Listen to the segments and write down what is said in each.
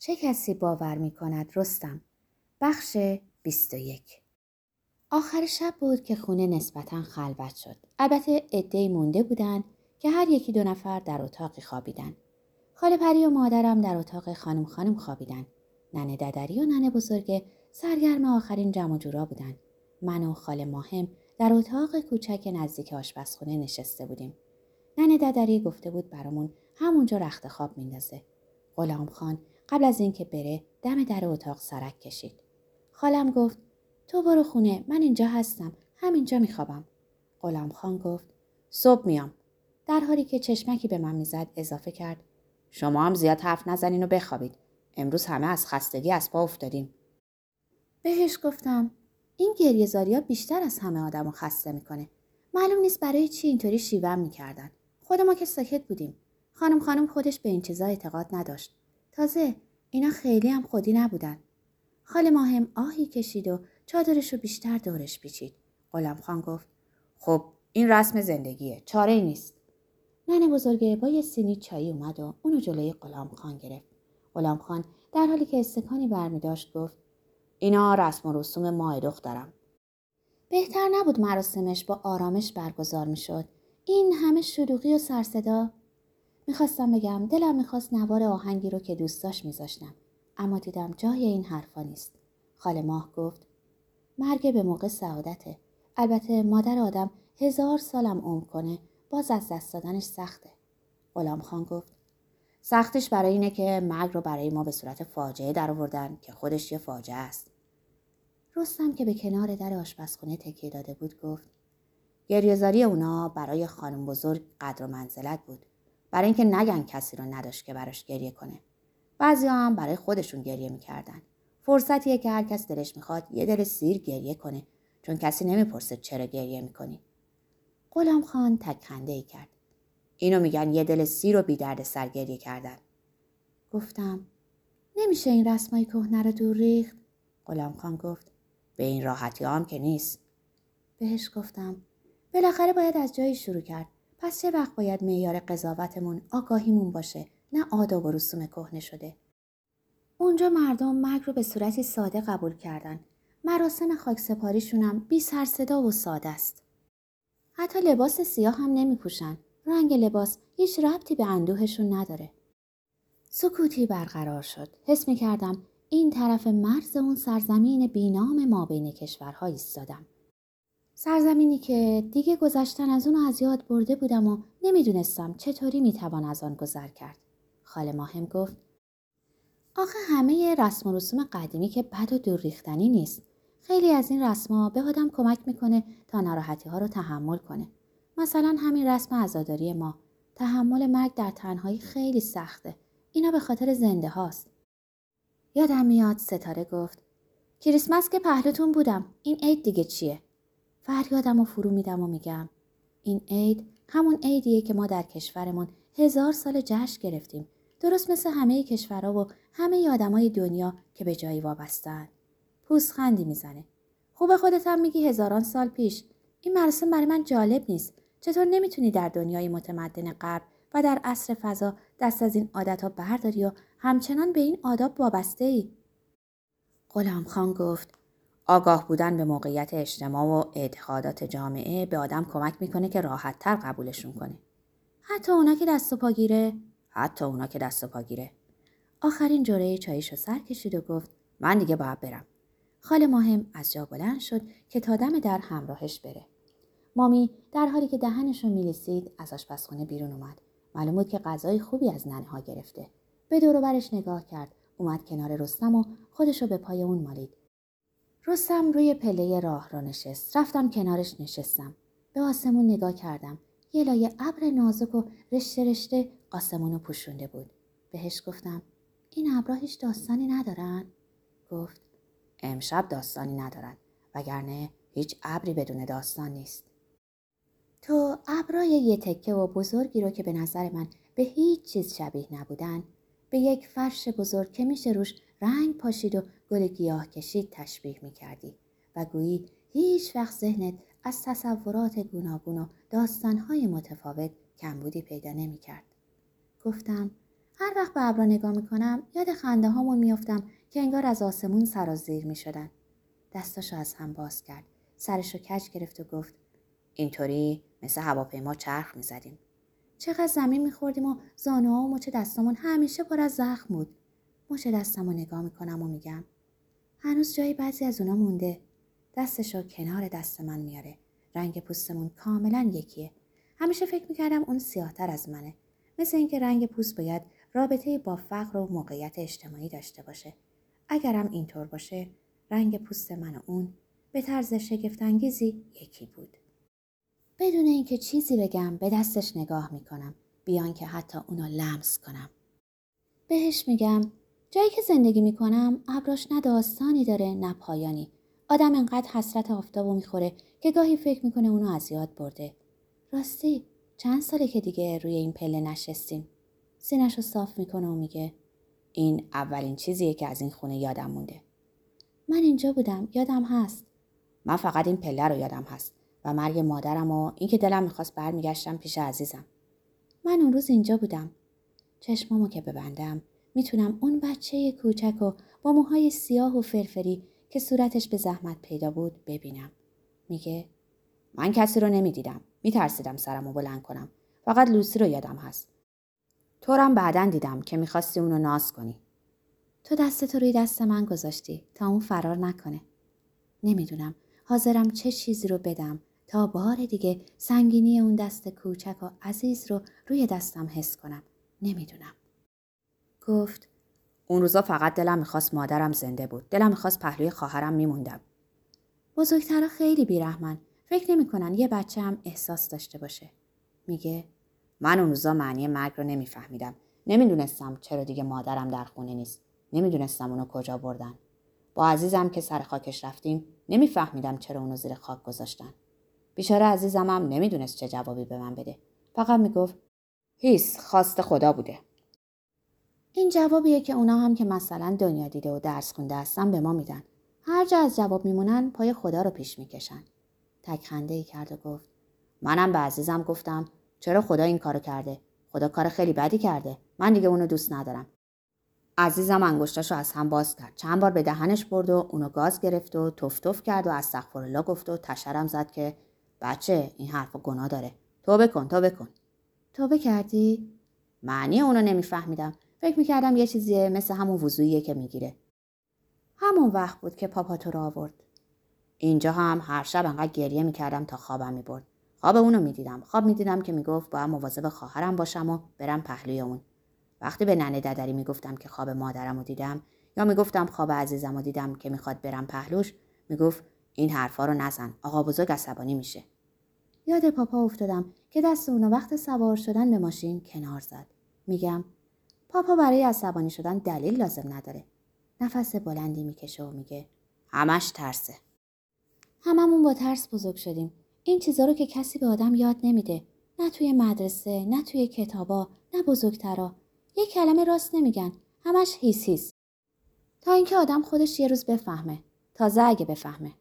چه کسی باور می کند رستم؟ بخش 21 آخر شب بود که خونه نسبتا خلوت شد. البته عدهای مونده بودند که هر یکی دو نفر در اتاقی خوابیدن. خاله پری و مادرم در اتاق خانم خانم خوابیدن. ننه ددری و ننه بزرگه سرگرم آخرین جمع جورا بودن. من و خاله ماهم در اتاق کوچک نزدیک آشپزخونه نشسته بودیم. ننه ددری گفته بود برامون همونجا رخت خواب میندازه. غلام خان قبل از اینکه بره دم در اتاق سرک کشید. خالم گفت تو برو خونه من اینجا هستم همینجا میخوابم. غلام خان گفت صبح میام. در حالی که چشمکی به من می‌زد اضافه کرد شما هم زیاد حرف نزنین و بخوابید. امروز همه از خستگی از پا افتادیم بهش گفتم این گریه بیشتر از همه آدم رو خسته می‌کنه. معلوم نیست برای چی اینطوری شیوم می‌کردن. خود ما که ساکت بودیم. خانم خانم خودش به این چیزا اعتقاد نداشت. تازه اینا خیلی هم خودی نبودن. خاله ماهم آهی کشید و چادرش رو بیشتر دورش پیچید. غلام خان گفت خب این رسم زندگیه چاره ای نیست. ننه بزرگه با یه سینی چایی اومد و اونو جلوی غلام خان گرفت. غلام خان در حالی که استکانی برمی داشت گفت اینا رسم و رسوم ماه دخترم بهتر نبود مراسمش با آرامش برگزار می‌شد. این همه شلوغی و سرصدا می‌خواستم بگم دلم می‌خواست نوار آهنگی رو که دوست داشت میذاشتم. اما دیدم جای این حرفا نیست. خاله ماه گفت مرگ به موقع سعادته. البته مادر آدم هزار سالم عمر کنه باز از دست دادنش سخته. غلام خان گفت سختش برای اینه که مرگ رو برای ما به صورت فاجعه در آوردن که خودش یه فاجعه است. رستم که به کنار در آشپزخونه تکیه داده بود گفت گریهزاری اونا برای خانم بزرگ قدر و منزلت بود. برای اینکه نگن کسی رو نداشت که براش گریه کنه. بعضی هم برای خودشون گریه می‌کردن. فرصتیه که هر کس دلش می‌خواد یه دل سیر گریه کنه چون کسی نمی‌پرسه چرا گریه می‌کنی. غلام خان تکنده ای کرد. اینو میگن یه دل سیر و بیدرد سرگریه کردن. گفتم نمیشه این رسمای کهنه رو دور ریخت؟ غلام خان گفت به این راحتی هم که نیست. بهش گفتم بالاخره باید از جایی شروع کرد. پس چه وقت باید معیار قضاوتمون آگاهیمون باشه نه آداب و رسوم کهنه شده اونجا مردم مرگ رو به صورتی ساده قبول کردن مراسم خاک سپاریشون هم بی سر صدا و ساده است حتی لباس سیاه هم نمی پوشن. رنگ لباس هیچ ربطی به اندوهشون نداره. سکوتی برقرار شد. حس می کردم این طرف مرز اون سرزمین بینام ما بین کشورها ایستادم. سرزمینی که دیگه گذشتن از اون از یاد برده بودم و نمی‌دونستم چطوری می‌توان از آن گذر کرد. خاله ماهم گفت آخه همه رسم و رسوم قدیمی که بد و دور ریختنی نیست. خیلی از این رسما به آدم کمک می‌کنه تا ناراحتی ها رو تحمل کنه. مثلا همین رسم عزاداری ما تحمل مرگ در تنهایی خیلی سخته. اینا به خاطر زنده هاست. یادم میاد ستاره گفت کریسمس که پهلوتون بودم این عید دیگه چیه؟ فریادم و فرو میدم و میگم. این عید همون عیدیه که ما در کشورمون هزار سال جشن گرفتیم. درست مثل همه کشورها و همه آدمای دنیا که به جایی وابستن. پوزخندی می‌زنه. خوب خودت هم میگی هزاران سال پیش. این مراسم برای من جالب نیست. چطور نمی‌تونی در دنیای متمدن غرب و در عصر فضا دست از این عادت ها برداری و همچنان به این آداب وابسته ای؟ غلام خان گفت آگاه بودن به موقعیت اجتماع و اعتقادات جامعه به آدم کمک می‌کنه که راحت تر قبولشون کنه. حتی اونا که دست و پاگیره حتی اونا که دست و پاگیره آخرین جوره چاییشو سر کشید و گفت من دیگه باید برم. خاله ماهم از جا بلند شد که تا دم در همراهش بره. مامی در حالی که دهنش رو میلیسید از آشپزخونه بیرون اومد. معلوم بود که غذای خوبی از ننها گرفته. به دور برش نگاه کرد. اومد کنار رستم و خودش رو به پای اون مالید. رستم روی پله راه را نشست. رفتم کنارش نشستم. به آسمون نگاه کردم. یه لایه ابر نازک و رشته رشته آسمون رو پوشونده بود. بهش گفتم این ابرا هیچ داستانی ندارن؟ گفت امشب داستانی ندارد وگرنه هیچ ابری بدون داستان نیست تو ابرای یه تکه و بزرگی رو که به نظر من به هیچ چیز شبیه نبودن به یک فرش بزرگ که میشه روش رنگ پاشید و گل گیاه کشید تشبیه می‌کردی و گویی هیچ وقت ذهنت از تصورات گوناگون و داستانهای متفاوت کمبودی پیدا نمی‌کرد. گفتم هر وقت به ابرا نگاه می‌کنم یاد خنده هامون میافتم که انگار از آسمون سرازیر می‌شدن. دستاشو از هم باز کرد سرشو کج گرفت و گفت اینطوری مثل هواپیما چرخ می‌زدیم. چقدر زمین میخوردیم و زانوها و مچ دستامون همیشه پر از زخم بود. مچ دستم رو نگاه می‌کنم و میگم هنوز جایی بعضی از اونا مونده. دستشو کنار دست من میاره. رنگ پوستمون کاملا یکیه. همیشه فکر می‌کردم اون سیاهتر از منه. مثل اینکه رنگ پوست باید رابطه با فقر و موقعیت اجتماعی داشته باشه. اگرم اینطور باشه رنگ پوست من و اون به طرز شگفتانگیزی یکی بود. بدون اینکه چیزی بگم به دستش نگاه می‌کنم. بیان که حتی اونو لمس کنم. بهش میگم جایی که زندگی می‌کنم ابراش نه داستانی داره نه پایانی. آدم انقدر حسرت آفتابو می‌خوره که گاهی فکر می‌کنه اونو از یاد برده. راستی چند ساله که دیگه روی این پله نشستیم. سینش رو صاف می‌کنه و میگه این اولین چیزیه که از این خونه یادم مونده. من اینجا بودم یادم هست. من فقط این پله رو یادم هست و مرگ مادرم و اینکه دلم می‌خواست برمیگشتم پیش عزیزم. من اون روز اینجا بودم. چشمامو که ببندم می‌تونم اون بچه کوچک و با موهای سیاه و فرفری که صورتش به زحمت پیدا بود ببینم. میگه من کسی رو نمی‌دیدم. میترسیدم سرمو بلند کنم. فقط لوسی رو یادم هست. تورم بعدا دیدم که می‌خواستی اونو ناز کنی. تو دستتو روی دست من گذاشتی تا اون فرار نکنه. نمی‌دونم. حاضرم چه چیزی رو بدم تا بار دیگه سنگینی اون دست کوچک و عزیز رو روی دستم حس کنم. نمی‌دونم. گفت اون روزا فقط دلم می‌خواست مادرم زنده بود. دلم می‌خواست پهلوی خواهرم میموندم. بزرگترها خیلی بیرحمن. فکر نمی‌کنن یه بچه هم احساس داشته باشه. میگه من اون روزا معنی مرگ رو نمیفهمیدم. نمی‌دونستم چرا دیگه مادرم در خونه نیست. نمی‌دونستم اونو کجا بردن. با عزیزم که سر خاکش رفتیم نمیفهمیدم چرا اونو زیر خاک گذاشتن. بیچاره عزیزم هم نمی‌دونست چه جوابی به من بده. فقط می‌گفت هیس خواست خدا بوده. این جوابیه که اونا هم که مثلا دنیا دیده و درس خونده هستن به ما میدن. هر جا از جواب میمونن پای خدا رو پیش می‌کشن. تک خنده ای کرد و گفت منم به عزیزم گفتم چرا خدا این کارو کرده؟ خدا کار خیلی بدی کرده. من دیگه اونو دوست ندارم. عزیزم انگشتاشو از هم باز کرد. چند بار به دهنش برد و اونو گاز گرفت و تف تف کرد و استغفرالله گفت و تشرم زد که بچه این حرف گناه داره. توبه کن توبه کن. توبه کردی؟ معنی اونو نمیفهمیدم. فکر می‌کردم یه چیزیه مثل همون وضوعیه که می‌گیره. همون وقت بود که پاپا تو رو آورد. اینجا هم هر شب انقدر گریه می‌کردم تا خوابم می‌برد. خواب اونو می‌دیدم. خواب می‌دیدم که می‌گفت باید مواظب خواهرم باشم و برم پهلوی اون. وقتی به ننه ددری می‌گفتم که خواب مادرم رو دیدم یا می‌گفتم خواب عزیزم رو دیدم که می‌خواد برم پهلوش می‌گفت این حرفا رو نزن. آقا بزرگ عصبانی میشه. یاد پاپا افتادم که دست اونو وقت سوار شدن به ماشین کنار زد. میگم پاپا برای عصبانی شدن دلیل لازم نداره. نفس بلندی می‌کشه و میگه همش ترسه. هممون با ترس بزرگ شدیم. این چیزا رو که کسی به آدم یاد نمیده. نه توی مدرسه نه توی کتابا نه بزرگترا. یه کلمه راست نمیگن. همش هیس هیس. تا اینکه آدم خودش یه روز بفهمه. تازه اگه بفهمه.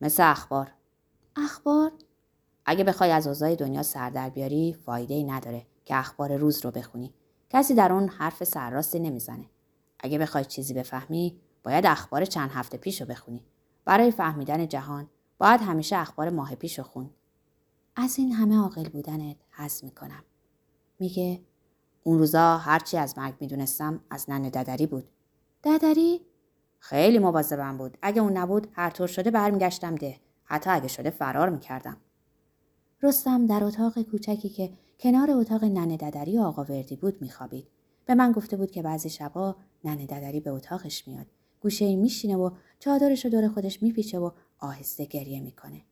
مثل اخبار. اخبار؟ اگه بخوای از اوضاع دنیا سر در بیاری فایده ای نداره که اخبار روز رو بخونی. کسی در اون حرف سرراستی نمی‌زنه. اگه بخوای چیزی بفهمی باید اخبار چند هفته پیش رو بخونی. برای فهمیدن جهان باید همیشه اخبار ماه پیش رو خون. از این همه عاقل بودنت حس می‌کنم. میگه اون روزا هرچی از مرگ می‌دونستم از ننه ددری بود. ددری؟ خیلی مواظبم بود. اگه اون نبود هر طور شده برمیگشتم ده. حتی اگه شده فرار می‌کردم. رستم در اتاق کوچکی که کنار اتاق ننه ددری و آقا وردی بود میخوابید. به من گفته بود که بعضی شبا ننه ددری به اتاقش میاد. گوشه ای میشینه و چادرش رو دور خودش میپیچه و آهسته گریه می‌کنه.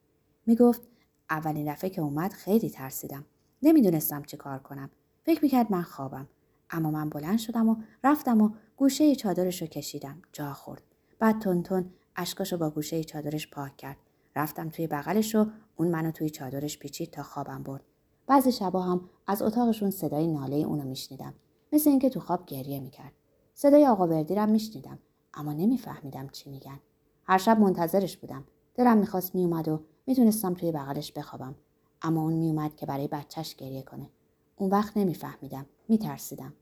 می‌گفت اولین دفعه که اومد خیلی ترسیدم. نمی‌دونستم چه کار کنم. فکر می‌کرد من خوابم. اما من بلند شدم و رفتم و گوشه چادرش رو کشیدم. جا خورد. بعد تون تون اشکاشو با گوشه چادرش پاک کرد. رفتم توی بغلش و اون منو توی چادرش پیچید تا خوابم برد. بعضی شبا هم از اتاقشون صدای ناله اونو میشنیدم. مثل اینکه تو خواب گریه می‌کرد. صدای آقا وردیرم میشنیدم اما نمیفهمیدم چی میگن. هر شب منتظرش بودم. دلم می‌خواست میومد و می‌تونستم توی بغلش بخوابم. اما اون میومد که برای بچهش گریه کنه. اون وقت نمیفهمیدم. میترسیدم.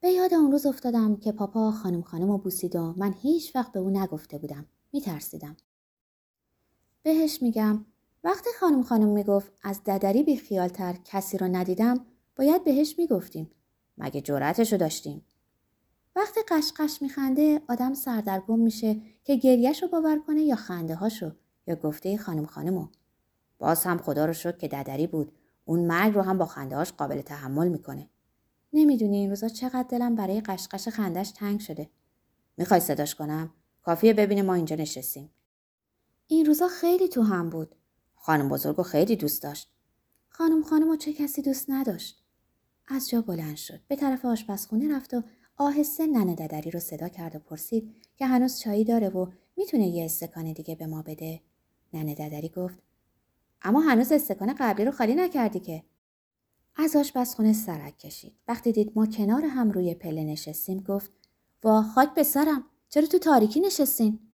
به یاد اون روز افتادم که پاپا خانم خانم و بوسید و من هیچ وقت به او نگفته بودم. میترسیدم. بهش میگم وقتی خانم خانم می‌گفت از ددری بی خیالتر کسی رو ندیدم باید بهش می‌گفتیم. مگه جرأتشو داشتیم؟ وقتی قشقش میخنده آدم سردرگم میشه که گریهش رو باور کنه یا خنده هاشو یا گفته خانم خانمو. باز هم خدا رو شد که ددری بود. اون مرگ رو هم با خنده هاش قابل تحمل می‌کنه. نمی‌دونی این روزا چقدر دلم برای قشقش خندش تنگ شده. می‌خوای صداش کنم؟ کافیه ببینه ما اینجا نشستیم. این روزا خیلی تو هم بود. خانم بزرگو خیلی دوست داشت. خانم خانم و چه کسی دوست نداشت. از جا بلند شد. به طرف آشپزخونه رفت و آهسته ننه ددری رو صدا کرد و پرسید که هنوز چایی داره و می‌تونه یه استکان دیگه به ما بده. ننه ددری گفت اما هنوز استکان قبلی رو خالی نکردی که. از آشپزخونه سرک کشید. وقتی دید ما کنار هم روی پله نشستیم گفت وا خاک به سرم چرا تو تاریکی نشستین؟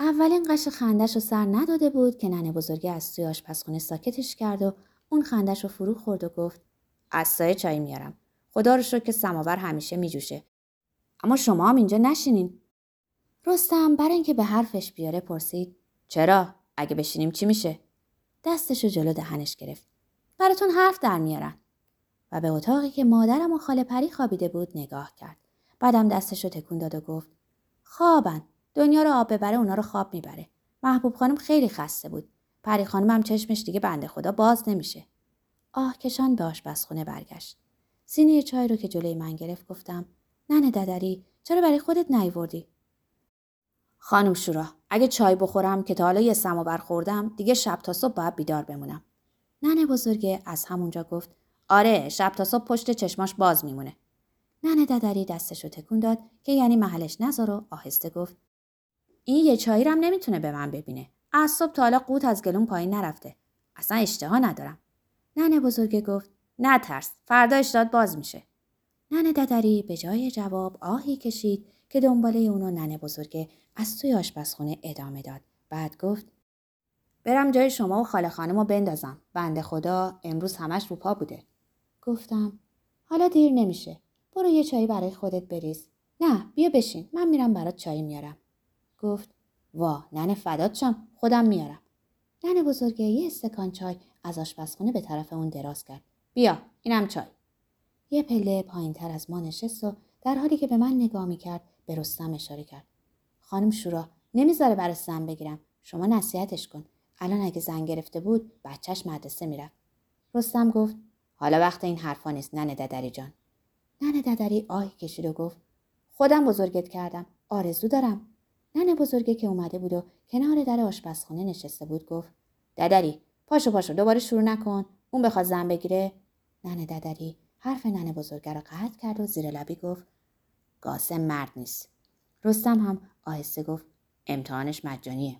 اولین قش خندش رو سر نداده بود که ننه بزرگی از توی آشپزخونه ساکتش کرد و اون خندش رو فرو خورد و گفت از سایه چای میارم. خدا رو شکر که سماور همیشه میجوشه. اما شما هم اینجا نشینین. رستم برای اینکه به حرفش بیاره پرسید چرا؟ اگه بشینیم چی میشه؟ دستشو جلو دهنش گرفت. براتون حرف در میارن. و به اتاقی که مادرم و خاله پری خوابیده بود نگاه کرد. بعدم دستشو تکون داد و گفت خوابن. دنیا رو آب ببره اونا رو خواب می‌بره. محبوب خانم خیلی خسته بود. پری خانم هم چشمش دیگه بنده خدا باز نمیشه. آه کشان به آشپزخونه برگشت. سینی چای رو که جلوی من گرفت گفتم ننه ددری چرا برای خودت نیوردی؟ خانم شورا اگه چای بخورم که تا حالا یه سماور خوردم دیگه شب تا صبح باید بیدار بمونم. ننه بزرگه از همونجا گفت آره شب تا صبح پشت چشماش باز میمونه. ننه ددری دستشو تکون داد که یعنی محلش نذار و آهسته گفت این یه چایی رم نمی‌تونه به من ببینه. از صبح تا حالا قوت از گلون پایین نرفته. اصلا اشتها ندارم. ننه بزرگه گفت نه ترس فردا اشتاد باز میشه. ننه ددری به جای جواب آهی کشید که دنباله اونو ننه بزرگه از توی آشپزخونه ادامه داد. بعد گفت برم جای شما و خاله خانم بندازم. بنده خدا امروز همش رو پا بوده. گفتم حالا دیر نمیشه. برو یه چایی برای خودت بریز. نه بیا بشین من میرم برات چای میارم. گفت وا ننه فدات شم خودم میارم. ننه بزرگه یه استکان چای از آشپزخونه به طرف اون دراز کرد. بیا اینم چای. یه پله پایین تر از ما نشست و در حالی که به من نگاه می‌کرد به رستم اشاره کرد. خانم شورا نمی‌ذاره برای زن بگیرم. شما نصیحتش کن. الان اگه زن گرفته بود بچهش مدرسه می‌رفت. رستم گفت حالا وقت این حرفا نیست ننه ددری جان. ننه ددری آهی کشید و گفت خودم بزرگت کردم. آرزو دارم. ننه بزرگه که اومده بود و کنار در آشپزخانه نشسته بود گفت ددری پاشو پاشو دوباره شروع نکن. اون بخواد زن بگیره. ننه ددری حرف ننه بزرگه رو قطع کرد و زیر لبی گفت قاسم مرد نیست. رستم هم آهسته گفت امتحانش مجانیه.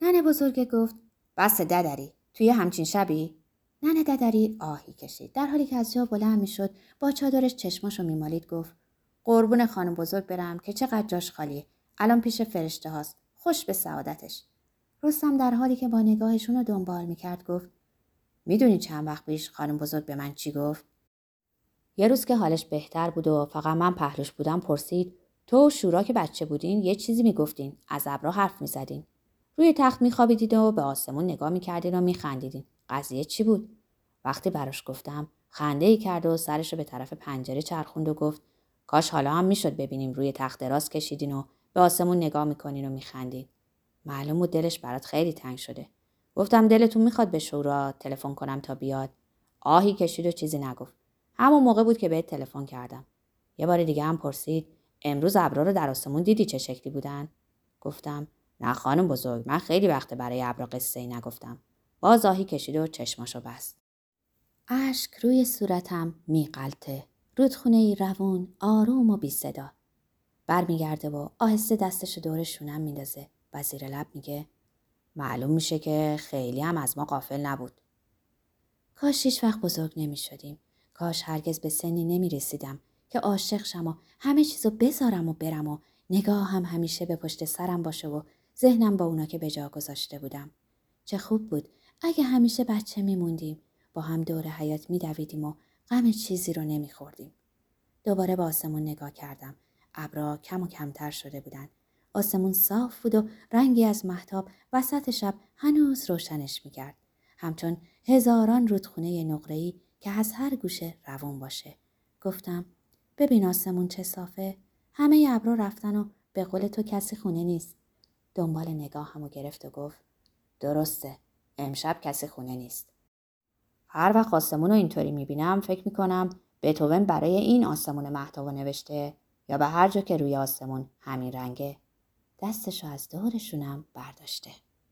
ننه بزرگه گفت بس ددری توی همچین شبی؟ ننه ددری آهی کشید. در حالی که از جا بلند می‌شد با چادرش چشماشو میمالید گفت قربون خانم بزرگ برم که چقدر جاش خالیه. الان پیش فرشته هاست. خوش به سعادتش. رستم در حالی که با نگاهشون رو دنبال می‌کرد گفت می‌دونی چند وقت پیش خانم بزرگ به من چی گفت؟ یه روز که حالش بهتر بود و فقط من پهلوش بودم پرسید تو شورا که بچه بودین یه چیزی می‌گفتین از ابرا حرف می‌زدین. روی تخت میخوابیدید و به آسمون نگاه می‌کردین و میخندیدین. قضیه چی بود؟ وقتی براش گفتم خنده ای کرد و سرش رو به طرف پنجره چرخوند و گفت کاش حالا هم می‌شد ببینیم روی تخت دراز کشیدین و به آسمون نگاه می‌کنین و میخندین. معلوم بود دلش برات خیلی تنگ شده. گفتم دلتون می‌خواد به شورا تلفن کنم تا بیاد. آهی کشید و چیزی نگفت. همون موقع بود که بهت تلفن کردم. یه بار دیگه هم پرسید امروز ابرا رو در آسمون دیدی چه شکلی بودن؟ گفتم نه خانم بزرگ من خیلی وقت برای ابرا قصه ای نگفتم. باز آهی کشید و چشماشو بست. اشک روی صورتم میقلته رودخونه ای روون آروم و بی صدا برمیگرده و آهسته دستش دور شونم میندازه و زیر لب میگه معلوم میشه که خیلی هم از ما قافل نبود. کاش هیچ وقت بزرگ نمی شدیم. کاش هرگز به سنی نمی رسیدم که عاشق شم و همه چیزو بذارم و برم و نگاه هم همیشه به پشت سرم باشه و ذهنم با اونا که به جا گذاشته بودم. چه خوب بود اگه همیشه بچه میموندیم با هم دور حیات میدویدیم و غم چیزی رو نمیخوردیم. دوباره به آسمون نگاه کردم. ابرا کم و کمتر شده بودن. آسمون صاف بود و رنگی از محتاب وسط شب هنوز روشنش می‌کرد. همچون هزاران رودخونه نقره‌ای که از هر گوشه روون باشه. گفتم ببین آسمون چه صافه. همه ابرا رفتن و به قول تو کسی خونه نیست. دنبال نگاه همو گرفت و گفت درسته. امشب کسی خونه نیست. هر وقت آسمون رو اینطوری می‌بینم فکر می‌کنم بتوون برای این آسمون محتوا نوشته یا به هر جا که روی آسمون همین رنگه دستشو از دورشونم برداشته.